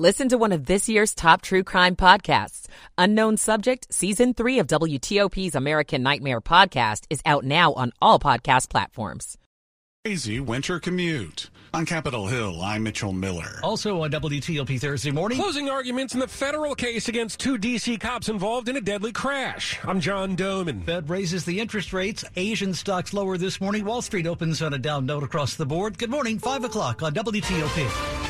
Listen to one of this year's top true crime podcasts. Unknown Subject, Season 3 of WTOP's American Nightmare podcast is out now on all podcast platforms. Crazy winter commute. On Capitol Hill, I'm Mitchell Miller. Also on WTOP Thursday morning. Closing arguments in the federal case against two D.C. cops involved in a deadly crash. I'm John Domen. Fed raises the interest rates. Asian stocks lower this morning. Wall Street opens on a down note across the board. Good morning, 5 o'clock on WTOP.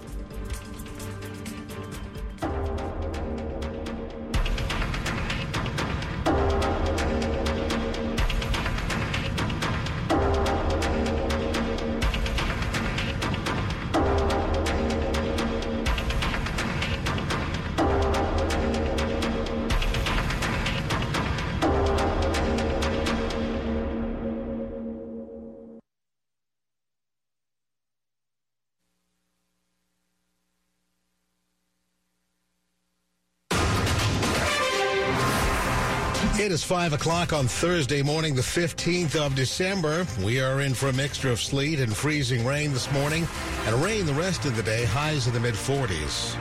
It is 5 o'clock on Thursday morning, the 15th of December. We are in for a mixture of sleet and freezing rain this morning, and rain the rest of the day, highs in the mid 40s.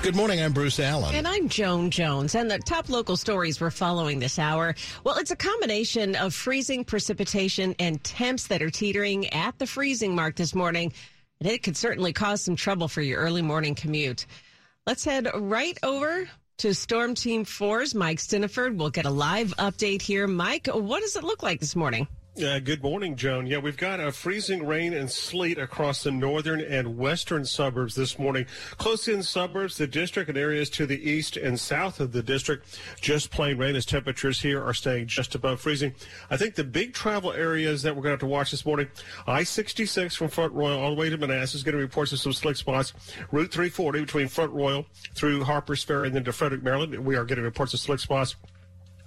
Good morning. I'm Bruce Allen. And I'm Joan Jones. And the top local stories we're following this hour. Well, it's a combination of freezing precipitation and temps that are teetering at the freezing mark this morning. And it could certainly cause some trouble for your early morning commute. Let's head right over to Storm Team 4's Mike Stinneford. We'll get a live update here. Mike, what does it look like this morning? Uh, good morning, Joan. Yeah, we've got a freezing rain and sleet across the northern and western suburbs this morning. Close in suburbs, the district and areas to the east and south of the district, just plain rain as temperatures here are staying just above freezing. I think the big travel areas that we're going to have to watch this morning, I-66 from Front Royal all the way to Manassas, going to report some slick spots. Route 340 between Front Royal through Harper's Ferry and then to Frederick, Maryland. We are getting reports of slick spots.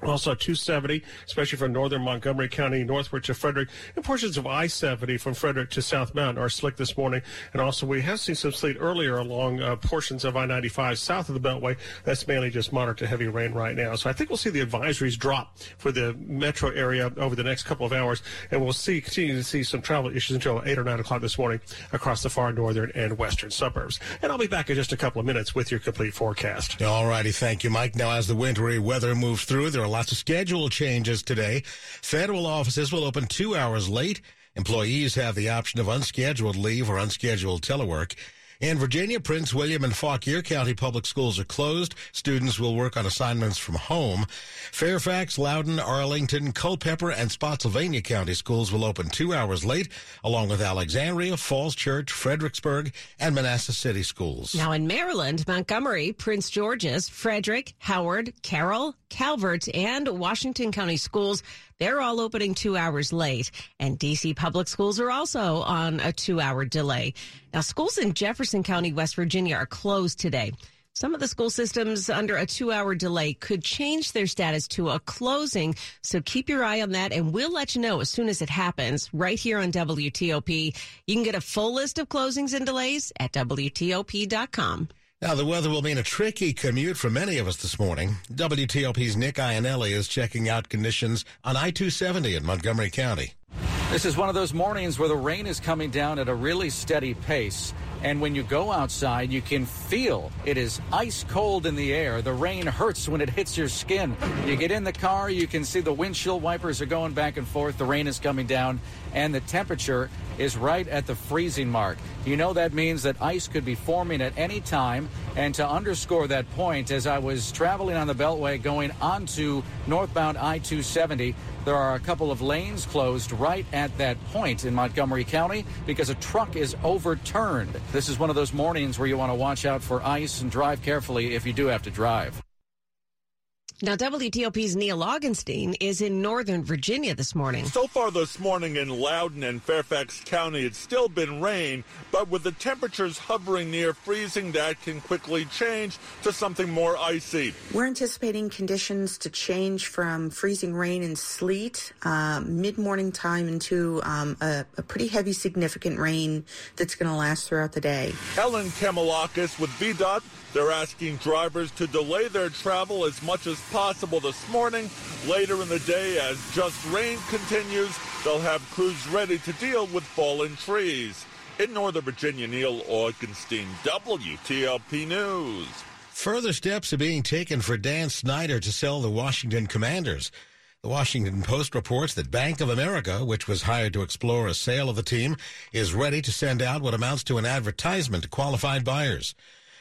Also 270, especially from northern Montgomery County northward to Frederick, and portions of I-70 from Frederick to South Mountain are slick this morning. And also we have seen some sleet earlier along uh, portions of I-95 south of the Beltway. That's mainly just moderate to heavy rain right now. So I think we'll see the advisories drop for the metro area over the next couple of hours, and we'll see continue to see some travel issues until 8 or 9 o'clock this morning across the far northern and western suburbs. And I'll be back in just a couple of minutes with your complete forecast. All righty. Thank you, Mike. Now, as the wintry weather moves through, there are lots of schedule changes today. Federal offices will open two hours late. Employees have the option of unscheduled leave or unscheduled telework. In Virginia, Prince William and Fauquier County public schools are closed. Students will work on assignments from home. Fairfax, Loudoun, Arlington, Culpeper, and Spotsylvania County schools will open two hours late, along with Alexandria, Falls Church, Fredericksburg, and Manassas City schools. Now in Maryland, Montgomery, Prince George's, Frederick, Howard, Carroll, Calvert, and Washington County schools they're all opening two hours late, and DC public schools are also on a two hour delay. Now, schools in Jefferson County, West Virginia are closed today. Some of the school systems under a two hour delay could change their status to a closing. So keep your eye on that and we'll let you know as soon as it happens right here on WTOP. You can get a full list of closings and delays at WTOP.com. Now, the weather will mean a tricky commute for many of us this morning. WTOP's Nick Iannelli is checking out conditions on I 270 in Montgomery County. This is one of those mornings where the rain is coming down at a really steady pace. And when you go outside, you can feel it is ice cold in the air. The rain hurts when it hits your skin. You get in the car, you can see the windshield wipers are going back and forth. The rain is coming down, and the temperature is right at the freezing mark. You know that means that ice could be forming at any time. And to underscore that point, as I was traveling on the Beltway going onto northbound I 270, there are a couple of lanes closed right at that point in Montgomery County because a truck is overturned. This is one of those mornings where you want to watch out for ice and drive carefully if you do have to drive. Now, WTOP's Neil Augenstein is in Northern Virginia this morning. So far this morning in Loudoun and Fairfax County, it's still been rain, but with the temperatures hovering near freezing, that can quickly change to something more icy. We're anticipating conditions to change from freezing rain and sleet uh, mid morning time into um, a, a, pretty heavy, significant rain that's going to last throughout the day. Helen Kamilakis with VDOT. They're asking drivers to delay their travel as much as possible this morning. Later in the day, as just rain continues, they'll have crews ready to deal with fallen trees. In Northern Virginia, Neil Augenstein, WTOP News. Further steps are being taken for Dan Snyder to sell the Washington Commanders. The Washington Post reports that Bank of America, which was hired to explore a sale of the team, is ready to send out what amounts to an advertisement to qualified buyers.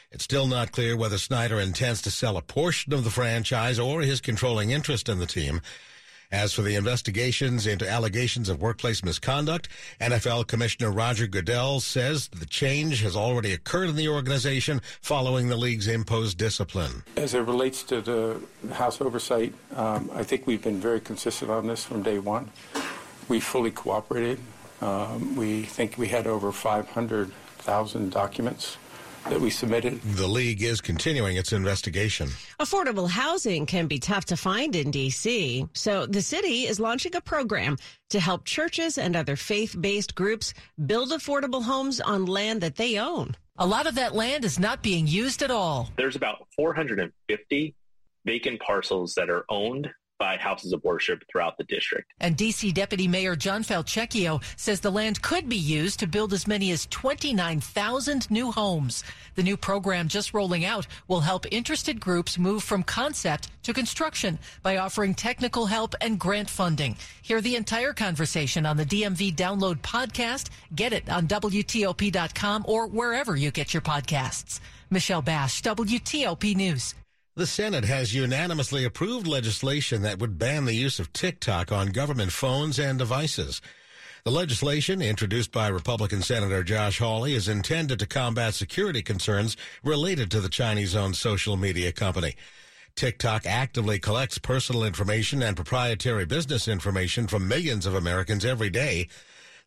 It's still not clear whether Snyder intends to sell a portion of the franchise or his controlling interest in the team. As for the investigations into allegations of workplace misconduct, NFL Commissioner Roger Goodell says the change has already occurred in the organization following the league's imposed discipline. As it relates to the House oversight, um, I think we've been very consistent on this from day one. We fully cooperated. Um, we think we had over 500,000 documents that we submitted. The league is continuing its investigation. Affordable housing can be tough to find in D.C., so the city is launching a program to help churches and other faith based groups build affordable homes on land that they own. A lot of that land is not being used at all. There's about 450 vacant parcels that are owned by houses of worship throughout the district. And D.C. Deputy Mayor John Falcicchio says the land could be used to build as many as 29,000 new homes. The new program just rolling out will help interested groups move from concept to construction by offering technical help and grant funding. Hear the entire conversation on the DMV Download podcast. Get it on WTOP.com or wherever you get your podcasts. Michelle Bash, WTOP News. The Senate has unanimously approved legislation that would ban the use of TikTok on government phones and devices. The legislation, introduced by Republican Senator Josh Hawley, is intended to combat security concerns related to the Chinese-owned social media company. TikTok actively collects personal information and proprietary business information from millions of Americans every day.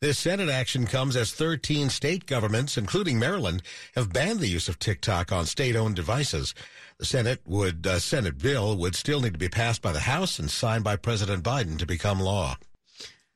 This Senate action comes as 13 state governments, including Maryland, have banned the use of TikTok on state-owned devices. The Senate would uh, Senate bill would still need to be passed by the House and signed by President Biden to become law.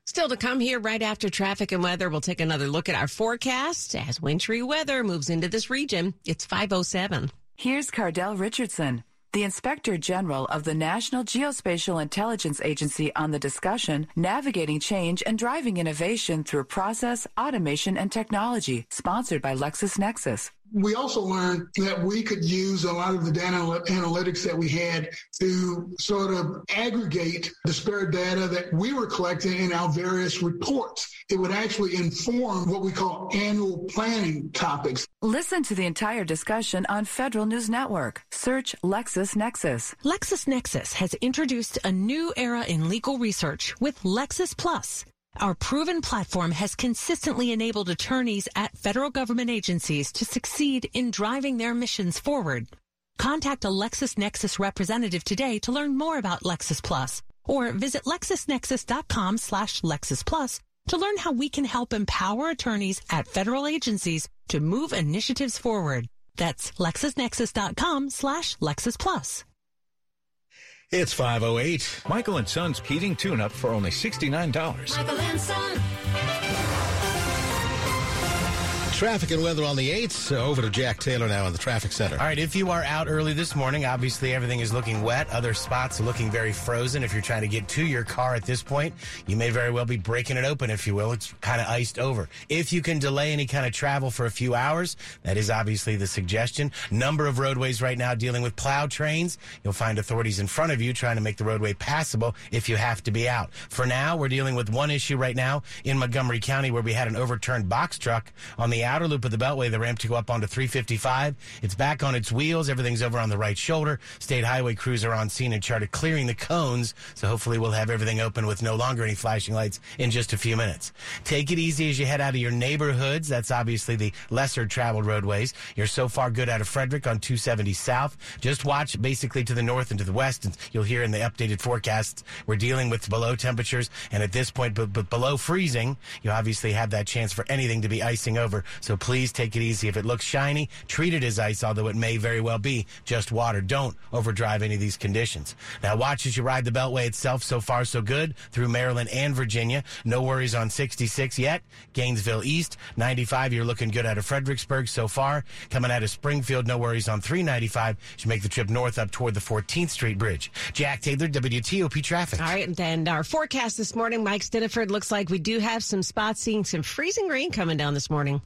Still to come here right after traffic and weather. We'll take another look at our forecast as wintry weather moves into this region. It's 507. Here's Cardell Richardson the Inspector General of the National Geospatial Intelligence Agency on the discussion Navigating Change and Driving Innovation Through Process, Automation, and Technology, sponsored by LexisNexis we also learned that we could use a lot of the data analytics that we had to sort of aggregate disparate data that we were collecting in our various reports. It would actually inform what we call annual planning topics. Listen to the entire discussion on Federal News Network. Search LexisNexis. LexisNexis has introduced a new era in legal research with Lexis Plus. Our proven platform has consistently enabled attorneys at federal government agencies to succeed in driving their missions forward. Contact a LexisNexis representative today to learn more about Lexis Plus or visit lexisnexis.com slash Lexis Plus to learn how we can help empower attorneys at federal agencies to move initiatives forward. That's lexisnexis.com slash Lexis Plus. It's 508. Michael and Son's heating tune up for only $69. Michael and Son. Traffic and weather on the 8th. Uh, over to Jack Taylor now in the traffic center. All right, if you are out early this morning, obviously everything is looking wet. Other spots are looking very frozen. If you're trying to get to your car at this point, you may very well be breaking it open, if you will. It's kind of iced over. If you can delay any kind of travel for a few hours, that is obviously the suggestion. Number of roadways right now dealing with plow trains. You'll find authorities in front of you trying to make the roadway passable if you have to be out. For now, we're dealing with one issue right now in Montgomery County where we had an overturned box truck on the outer loop of the Beltway, the ramp to go up onto 355. It's back on its wheels. Everything's over on the right shoulder. State highway crews are on scene and charted clearing the cones. So hopefully we'll have everything open with no longer any flashing lights in just a few minutes. Take it easy as you head out of your neighborhoods. That's obviously the lesser traveled roadways. You're so far good out of Frederick on 270 South. Just watch basically to the north and to the west, and you'll hear in the updated forecasts we're dealing with below temperatures, and at this point, but, but below freezing, you obviously have that chance for anything to be icing over So please take it easy. If it looks shiny, treat it as ice, although it may very well be just water. Don't overdrive any of these conditions. Now watch as you ride the Beltway itself. So far, so good through Maryland and Virginia. No worries on 66 yet. Gainesville East, 95. You're looking good out of Fredericksburg so far. Coming out of Springfield, no worries on 395. You make the trip north up toward the 14th Street Bridge. Jack Taylor, WTOP Traffic. All right, and our forecast this morning, Mike Stinneford, looks like we do have some spots seeing some freezing rain coming down this morning.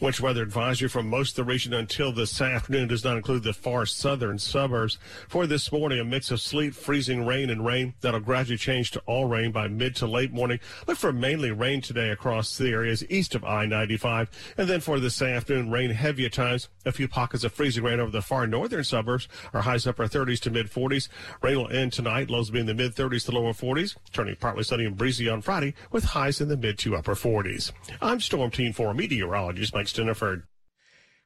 Winter weather advisory from most of the region until this afternoon does not include the far southern suburbs. For this morning, a mix of sleet, freezing rain, and rain that'll gradually change to all rain by mid to late morning. Look for mainly rain today across the areas east of I-95. And then for this afternoon, rain heavy at times. A few pockets of freezing rain over the far northern suburbs. Our highs upper 30s to mid 40s. Rain will end tonight. Lows will be in the mid 30s to lower 40s. Turning partly sunny and breezy on Friday with highs in the mid to upper 40s. I'm Storm Team 4 meteorologist Mike Stinneford.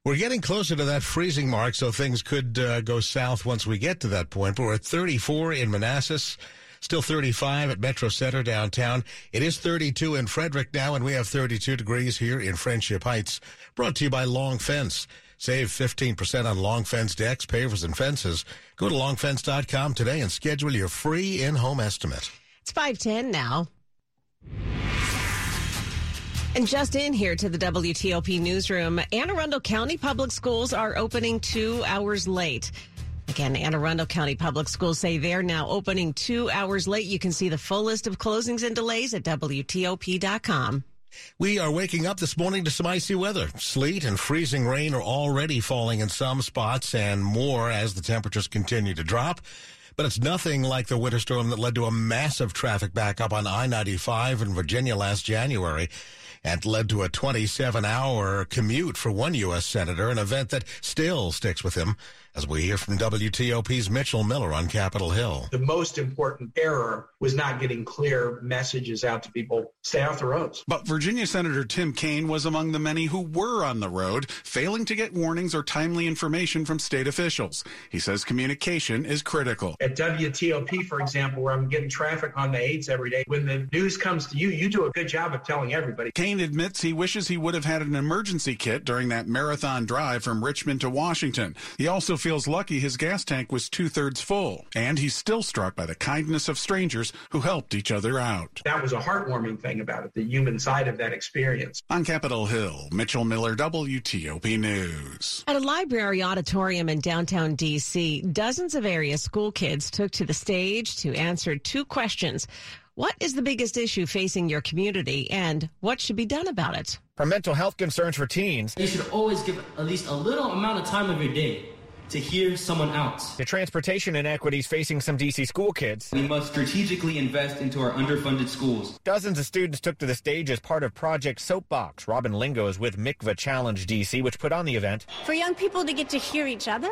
We're getting closer to that freezing mark, so things could uh, go south once we get to that point. But we're at 34 in Manassas, still 35 at Metro Center downtown. It is 32 in Frederick now, and we have 32 degrees here in Friendship Heights. Brought to you by Long Fence. Save 15% on Long Fence decks, pavers, and fences. Go to longfence.com today and schedule your free in-home estimate. It's 510 now. And just in here to the WTOP newsroom, Anne Arundel County Public Schools are opening two hours late. Again, Anne Arundel County Public Schools say they're now opening two hours late. You can see the full list of closings and delays at WTOP.com. We are waking up this morning to some icy weather. Sleet and freezing rain are already falling in some spots and more as the temperatures continue to drop. But it's nothing like the winter storm that led to a massive traffic backup on I-95 in Virginia last January and led to a 27 hour commute for one U.S. Senator, an event that still sticks with him, as we hear from WTOP's Mitchell Miller on Capitol Hill. The most important error was not getting clear messages out to people stay off the roads. But Virginia Senator Tim Kaine was among the many who were on the road, failing to get warnings or timely information from state officials. He says communication is critical. At WTOP, for example, where I'm getting traffic on the 8s every day, when the news comes to you, you do a good job of telling everybody. Kaine admits he wishes he would have had an emergency kit during that marathon drive from Richmond to Washington. He also feels lucky his gas tank was two thirds full, and he's still struck by the kindness of strangers who helped each other out. That was a heartwarming thing about it, the human side of that experience. On Capitol Hill, Mitchell Miller, WTOP News. At a library auditorium in downtown D.C., dozens of area school kids took to the stage to answer two questions. What is the biggest issue facing your community and what should be done about it? For mental health concerns for teens, you should always give at least a little amount of time of your day to hear someone out. The transportation inequities facing some DC school kids. We must strategically invest into our underfunded schools. Dozens of students took to the stage as part of Project Soapbox. Robin Lingo is with Mikva Challenge DC, which put on the event. For young people to get to hear each other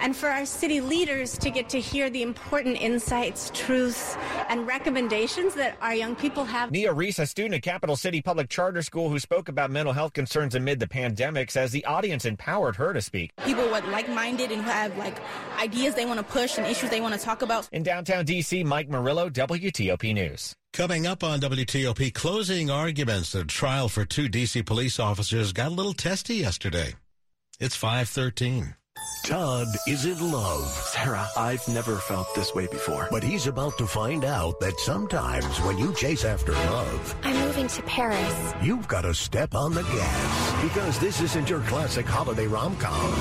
and for our city leaders to get to hear the important insights, truths, and recommendations that our young people have. Nia Reese, a student at Capital City Public Charter School who spoke about mental health concerns amid the pandemic, says the audience empowered her to speak. People who are like-minded and who have like ideas they want to push and issues they want to talk about. In downtown D.C., Mike Murillo, WTOP News. Coming up on WTOP, closing arguments. The trial for two D.C. police officers got a little testy yesterday. It's 513. Todd is in love. Sarah, I've never felt this way before. But he's about to find out that sometimes when you chase after love, I'm moving to Paris. You've got to step on the gas. Because this isn't your classic holiday rom com.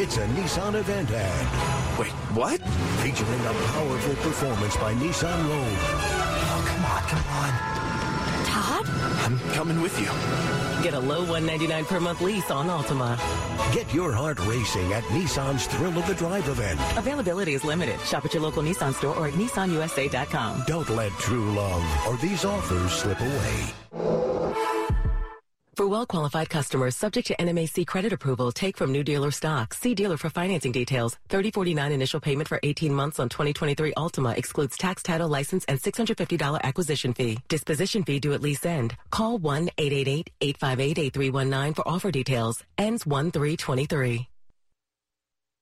It's a Nissan event ad. Wait, what? Featuring a powerful performance by Nissan Rogue. Oh, come on, come on. Todd? I'm coming with you. Get a low 199 per month lease on Altima. Get your heart racing at Nissan's Thrill of the Drive event. Availability is limited. Shop at your local Nissan store or at nissanusa.com. Don't let true love or these offers slip away. For well-qualified customers subject to NMAC credit approval, take from new dealer stock. See dealer for financing details. 3049 initial payment for 18 months on 2023 Altima excludes tax, title, license, and $650 acquisition fee. Disposition fee due at lease end. Call 1-888-858-8319 for offer details. Ends 1-3-23.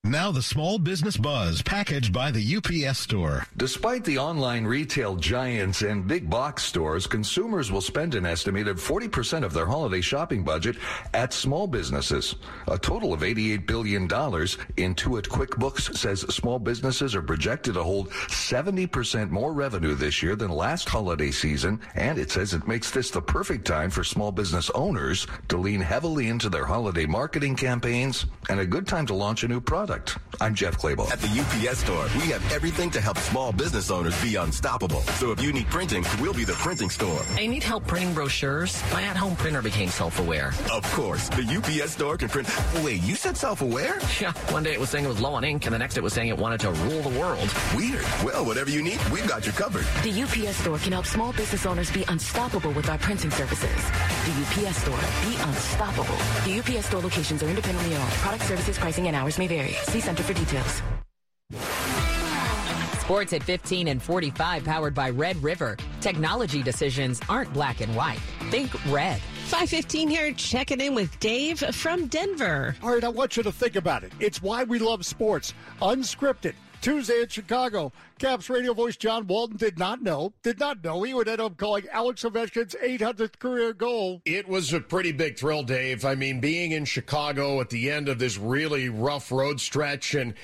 Now the small business buzz packaged by the UPS store. Despite the online retail giants and big box stores, consumers will spend an estimated 40% of their holiday shopping budget at small businesses. A total of $88 billion. Intuit QuickBooks says small businesses are projected to hold 70% more revenue this year than last holiday season, and it says it makes this the perfect time for small business owners to lean heavily into their holiday marketing campaigns and a good time to launch a new product. I'm Jeff Claybaugh. At the UPS store, we have everything to help small business owners be unstoppable. So if you need printing, we'll be the printing store. I need help printing brochures. My at-home printer became self-aware. Of course, the UPS store can print. Wait, you said self-aware? Yeah. One day it was saying it was low on ink, and the next it was saying it wanted to rule the world. Weird. Well, whatever you need, we've got you covered. The UPS store can help small business owners be unstoppable with our printing services. The UPS store, be unstoppable. The UPS store locations are independently owned. Product services, pricing, and hours may vary. See Center for details. Sports at 15 and 45 powered by Red River. Technology decisions aren't black and white. Think red. 515 here, checking in with Dave from Denver. All right, I want you to think about it. It's why we love sports. Unscripted. Tuesday in Chicago. Caps radio voice John Walton did not know, did not know he would end up calling Alex Ovechkin's 800th career goal. It was a pretty big thrill, Dave. I mean, being in Chicago at the end of this really rough road stretch. And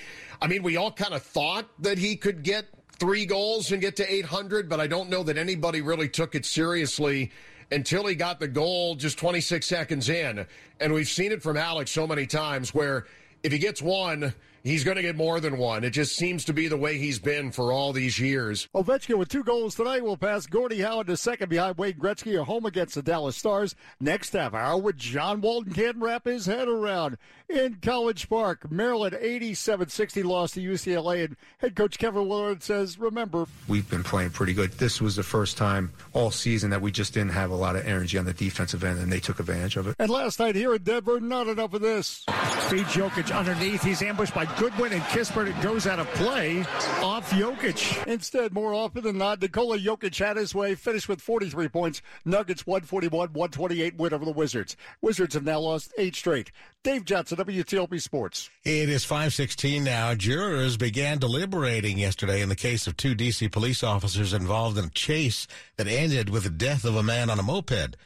I mean, we all kind of thought that he could get three goals and get to 800, but I don't know that anybody really took it seriously until he got the goal just 26 seconds in. And we've seen it from Alex so many times where if he gets one, he's going to get more than one. It just seems to be the way he's been for all these years. Ovechkin with two goals tonight will pass Gordie Howe to second behind Wayne Gretzky a home against the Dallas Stars. Next half hour, with John Walton can't wrap his head around. In College Park, Maryland 87-60 lost to UCLA, and head coach Kevin Willard says, remember. We've been playing pretty good. This was the first time all season that we just didn't have a lot of energy on the defensive end, and they took advantage of it. And last night here in Denver, not enough of this. Speed Jokic underneath. He's ambushed by Goodwin and Kispert. It goes out of play off Jokic. Instead, more often than not, Nikola Jokic had his way, finished with 43 points. Nuggets 141 128 win over the Wizards. Wizards have now lost eight straight. Dave Johnson, WTOP Sports. It is 516 now. Jurors began deliberating yesterday in the case of two D.C. police officers involved in a chase that ended with the death of a man on a moped.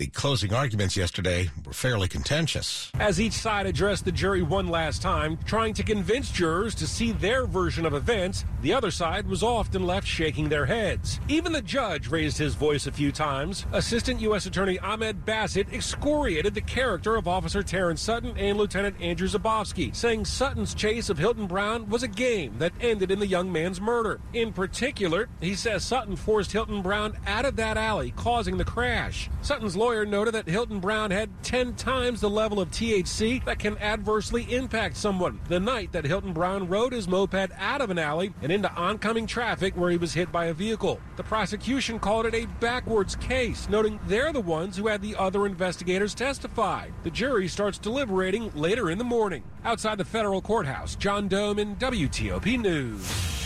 The closing arguments yesterday were fairly contentious. As each side addressed the jury one last time, trying to convince jurors to see their version of events, the other side was often left shaking their heads. Even the judge raised his voice a few times. Assistant U.S. Attorney Ahmed Baset excoriated the character of Officer Terrence Sutton and Lieutenant Andrew Zabavsky, saying Sutton's chase of Hylton-Brown was a game that ended in the young man's murder. In particular, he says Sutton forced Hylton-Brown out of that alley, causing the crash. Sutton's lawyer lawyer noted that Hylton-Brown had 10 times the level of THC that can adversely impact someone the night that Hylton-Brown rode his moped out of an alley and into oncoming traffic where he was hit by a vehicle. The prosecution called it a backwards case, noting they're the ones who had the other investigators testify. The jury starts deliberating later in the morning. Outside the federal courthouse, John Domen WTOP News.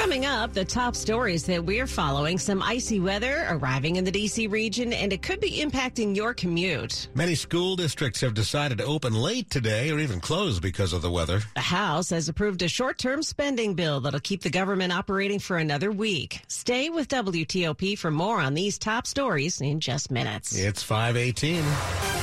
Coming up, the top stories that we're following some icy weather arriving in the D.C. region, and it could be impacting your commute. Many school districts have decided to open late today or even close because of the weather. The House has approved a short term spending bill that'll keep the government operating for another week. Stay with WTOP for more on these top stories in just minutes. It's 518.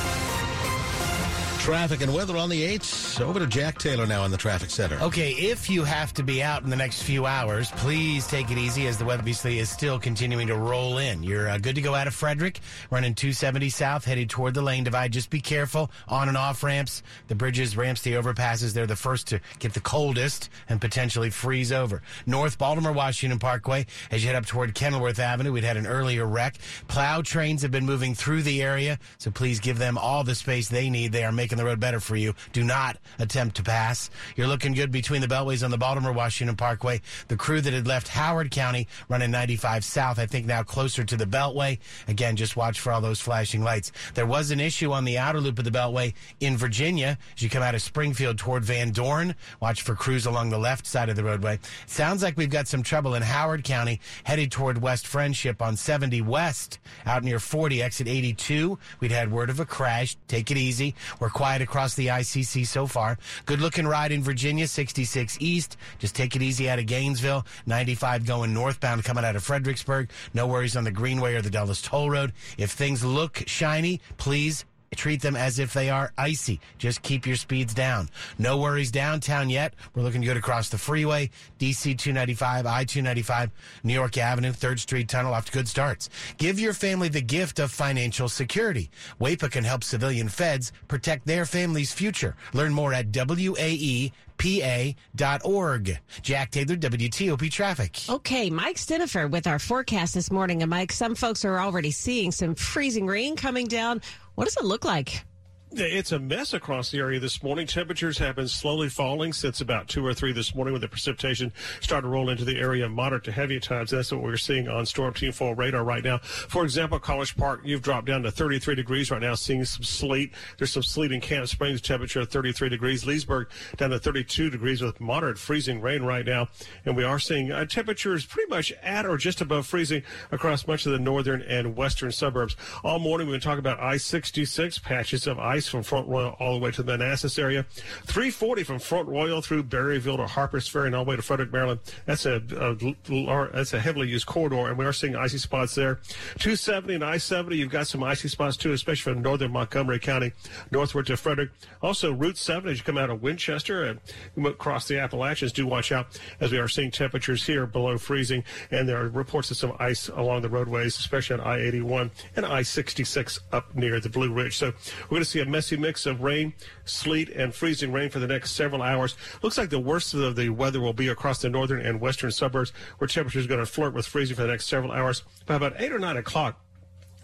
Traffic and weather on the 8s. Over to Jack Taylor now in the traffic center. Okay, if you have to be out in the next few hours, please take it easy as the weather obviously is still continuing to roll in. You're uh, good to go out of Frederick, running 270 south, headed toward the lane divide. Just be careful on and off ramps, the bridges, ramps, the overpasses. They're the first to get the coldest and potentially freeze over. North Baltimore Washington Parkway, as you head up toward Kenilworth Avenue, we'd had an earlier wreck. Plow trains have been moving through the area, so please give them all the space they need. They are making the road better for you. Do not attempt to pass. You're looking good between the beltways on the Baltimore Washington Parkway. The crew that had left Howard County running 95 south, I think now closer to the beltway. Again, just watch for all those flashing lights. There was an issue on the outer loop of the beltway in Virginia as you come out of Springfield toward Van Dorn. Watch for crews along the left side of the roadway. Sounds like we've got some trouble in Howard County headed toward West Friendship on 70 West out near 40 exit 82. We'd had word of a crash. Take it easy. We're quiet quiet across the ICC so far. Good looking ride in Virginia, 66 East. Just take it easy out of Gainesville. 95 going northbound coming out of Fredericksburg. No worries on the Greenway or the Dulles Toll Road. If things look shiny, please treat them as if they are icy. Just keep your speeds down. No worries downtown yet. We're looking good across the freeway, DC 295, I 295, New York Avenue, 3rd Street Tunnel off to good starts. Give your family the gift of financial security. WAEPA can help civilian feds protect their family's future. Learn more at WAE pa.org. Jack Taylor, WTOP Traffic. Okay, Mike Stinneford with our forecast this morning. And Mike, some folks are already seeing some freezing rain coming down. What does it look like? It's a mess across the area this morning. Temperatures have been slowly falling since about two or three this morning when the precipitation started to roll into the area moderate to heavy at times. That's what we're seeing on Storm Team 4 radar right now. For example, College Park, you've dropped down to 33 degrees right now, seeing some sleet. There's some sleet in Camp Springs, temperature of 33 degrees. Leesburg down to 32 degrees with moderate freezing rain right now. And we are seeing uh, temperatures pretty much at or just above freezing across much of the northern and western suburbs. All morning, we've been talking about I-66, patches of ice from Front Royal all the way to the Manassas area. 340 from Front Royal through Berryville to Harpers Ferry and all the way to Frederick, Maryland. That's a, a that's a heavily used corridor, and we are seeing icy spots there. 270 and I-70, you've got some icy spots too, especially from northern Montgomery County northward to Frederick. Also, Route 7 as you come out of Winchester and across the Appalachians, do watch out as we are seeing temperatures here below freezing, and there are reports of some ice along the roadways, especially on I-81 and I-66 up near the Blue Ridge. So we're going to see a messy mix of rain, sleet, and freezing rain for the next several hours. Looks like the worst of the weather will be across the northern and western suburbs, where temperatures are going to flirt with freezing for the next several hours. By about 8 or 9 o'clock,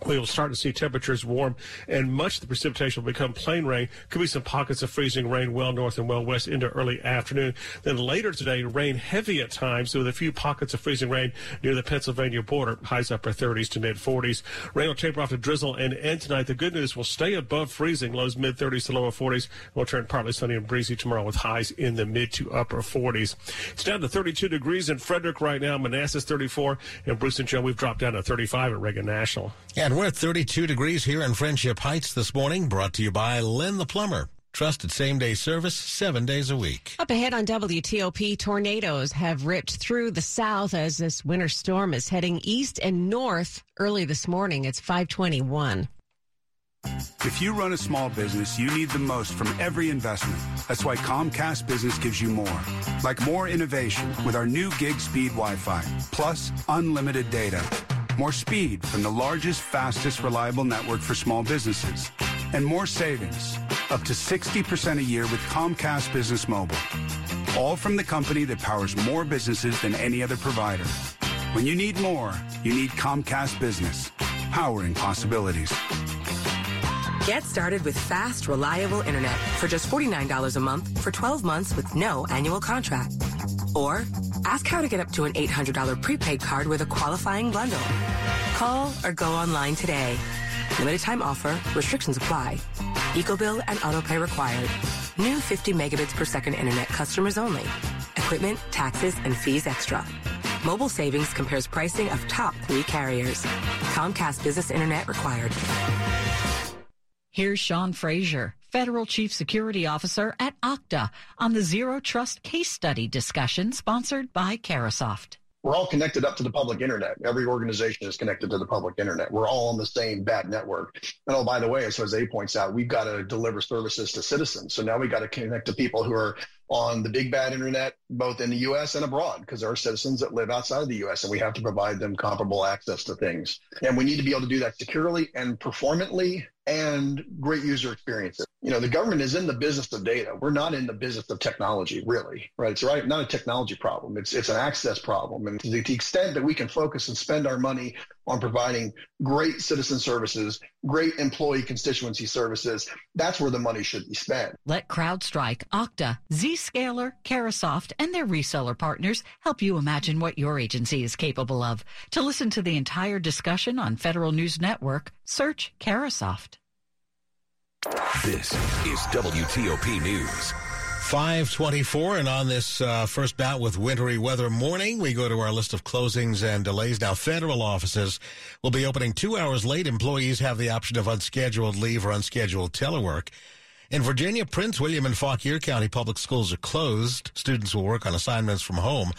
we will start to see temperatures warm and much of the precipitation will become plain rain. Could be some pockets of freezing rain well north and well west into early afternoon. Then later today, rain heavy at times with a few pockets of freezing rain near the Pennsylvania border. Highs upper 30s to mid 40s. Rain will taper off to drizzle and end tonight. The good news will stay above freezing. Lows mid 30s to lower 40s. We'll turn partly sunny and breezy tomorrow with highs in the mid to upper 40s. It's down to 32 degrees in Frederick right now. Manassas 34 and Bruce and Joe. We've dropped down to 35 at Reagan National. And we're at 32 degrees here in Friendship Heights this morning, brought to you by Len the Plumber. Trusted same day service seven days a week. Up ahead on WTOP, tornadoes have ripped through the south as this winter storm is heading east and north early this morning. It's 521. If you run a small business, you need the most from every investment. That's why Comcast Business gives you more. Like more innovation with our new gig speed Wi Fi, plus unlimited data more speed from the largest, fastest, reliable network for small businesses, and more savings, up to 60% a year with Comcast Business Mobile. All from the company that powers more businesses than any other provider. When you need more, you need Comcast Business, powering possibilities. Get started with fast, reliable internet for just $49 a month for 12 months with no annual contract. Or ask how to get up to an $800 prepaid card with a qualifying bundle. Call or go online today. Limited time offer, restrictions apply. EcoBill and autopay required. New 50 megabits per second internet customers only. Equipment, taxes, and fees extra. Mobile savings compares pricing of top three carriers. Comcast Business Internet required. Here's Sean Frazier, Federal Chief Security Officer at Okta, on the Zero Trust case study discussion sponsored by Carahsoft. We're all connected up to the public internet. Every organization is connected to the public internet. We're all on the same bad network. And oh, by the way, as Jose points out, we've got to deliver services to citizens. So now we got to connect to people who are on the big bad internet, both in the U.S. and abroad, because there are citizens that live outside the U.S. and we have to provide them comparable access to things. And we need to be able to do that securely and performantly and great user experiences. You know, the government is in the business of data. We're not in the business of technology, really, right? It's right, not a technology problem. It's it's an access problem. And to the, extent that we can focus and spend our money on providing great citizen services, great employee constituency services, that's where the money should be spent. Let CrowdStrike, Okta, Zscaler, Carahsoft, and their reseller partners help you imagine what your agency is capable of. To listen to the entire discussion on Federal News Network, search Carahsoft. This is WTOP News. 524 and on this uh, first bout with wintry weather morning we go to our list of closings and delays now federal offices will be opening two hours late employees have the option of unscheduled leave or unscheduled telework In Virginia, Prince William and Fauquier County public schools are closed. Students will work on assignments from home.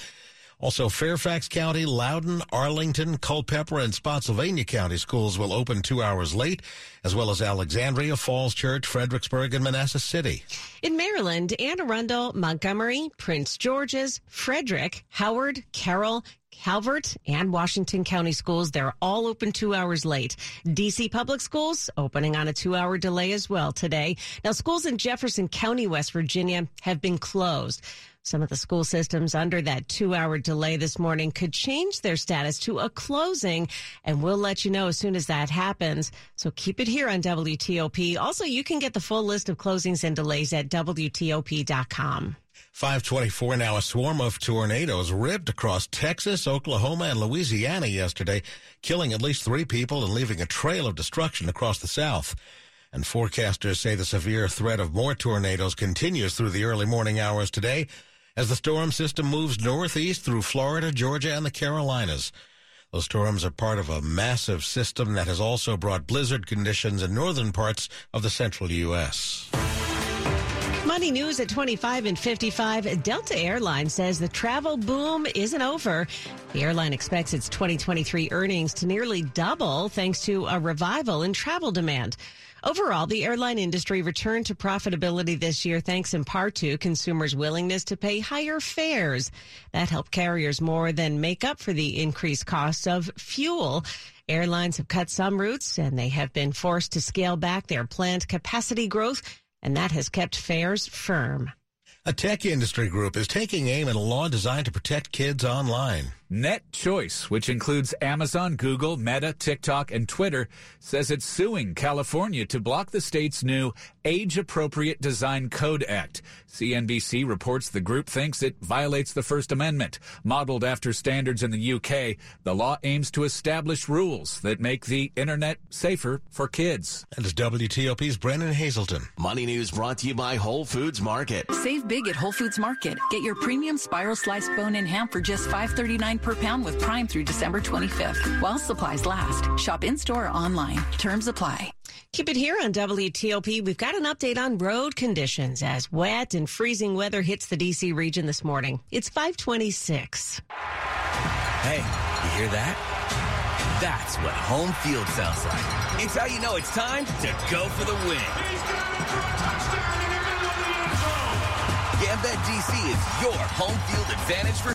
Also, Fairfax County, Loudoun, Arlington, Culpeper, and Spotsylvania County schools will open two hours late, as well as Alexandria, Falls Church, Fredericksburg, and Manassas City. In Maryland, Anne Arundel, Montgomery, Prince George's, Frederick, Howard, Carroll, Calvert and Washington County schools, they're all open two hours late. DC public schools opening on a two hour delay as well today. Now, schools in Jefferson County, West Virginia have been closed. Some of the school systems under that two hour delay this morning could change their status to a closing, and we'll let you know as soon as that happens. So keep it here on WTOP. Also, you can get the full list of closings and delays at WTOP.com. 524 now. A swarm of tornadoes ripped across Texas, Oklahoma, and Louisiana yesterday, killing at least three people and leaving a trail of destruction across the South. And forecasters say the severe threat of more tornadoes continues through the early morning hours today as the storm system moves northeast through Florida, Georgia, and the Carolinas. Those storms are part of a massive system that has also brought blizzard conditions in northern parts of the central U.S. Money news at 25 and 55. Delta Airlines says the travel boom isn't over. The airline expects its 2023 earnings to nearly double thanks to a revival in travel demand. Overall, the airline industry returned to profitability this year thanks in part to consumers' willingness to pay higher fares. That helped carriers more than make up for the increased cost of fuel. Airlines have cut some routes and they have been forced to scale back their planned capacity growth, and that has kept fares firm. A tech industry group is taking aim at a law designed to protect kids online. Net Choice, which includes Amazon, Google, Meta, TikTok, and Twitter, says it's suing California to block the state's new Age Appropriate Design Code Act. CNBC reports the group thinks it violates the First Amendment. Modeled after standards in the UK, the law aims to establish rules that make the internet safer for kids. And it's WTOP's Brennan Haselton. Money news brought to you by Whole Foods Market. Save big at Whole Foods Market. Get your premium spiral slice bone in ham for just $5.39 per pound with Prime through December 25th. While supplies last, shop in store or online. Terms apply. Keep it here on WTOP. We've got an update on road conditions as wet and freezing weather hits the DC region this morning. It's 526. Hey, you hear that? That's what home field sounds like. It's how you know it's time to go for the win. GambetDC is your home field advantage for.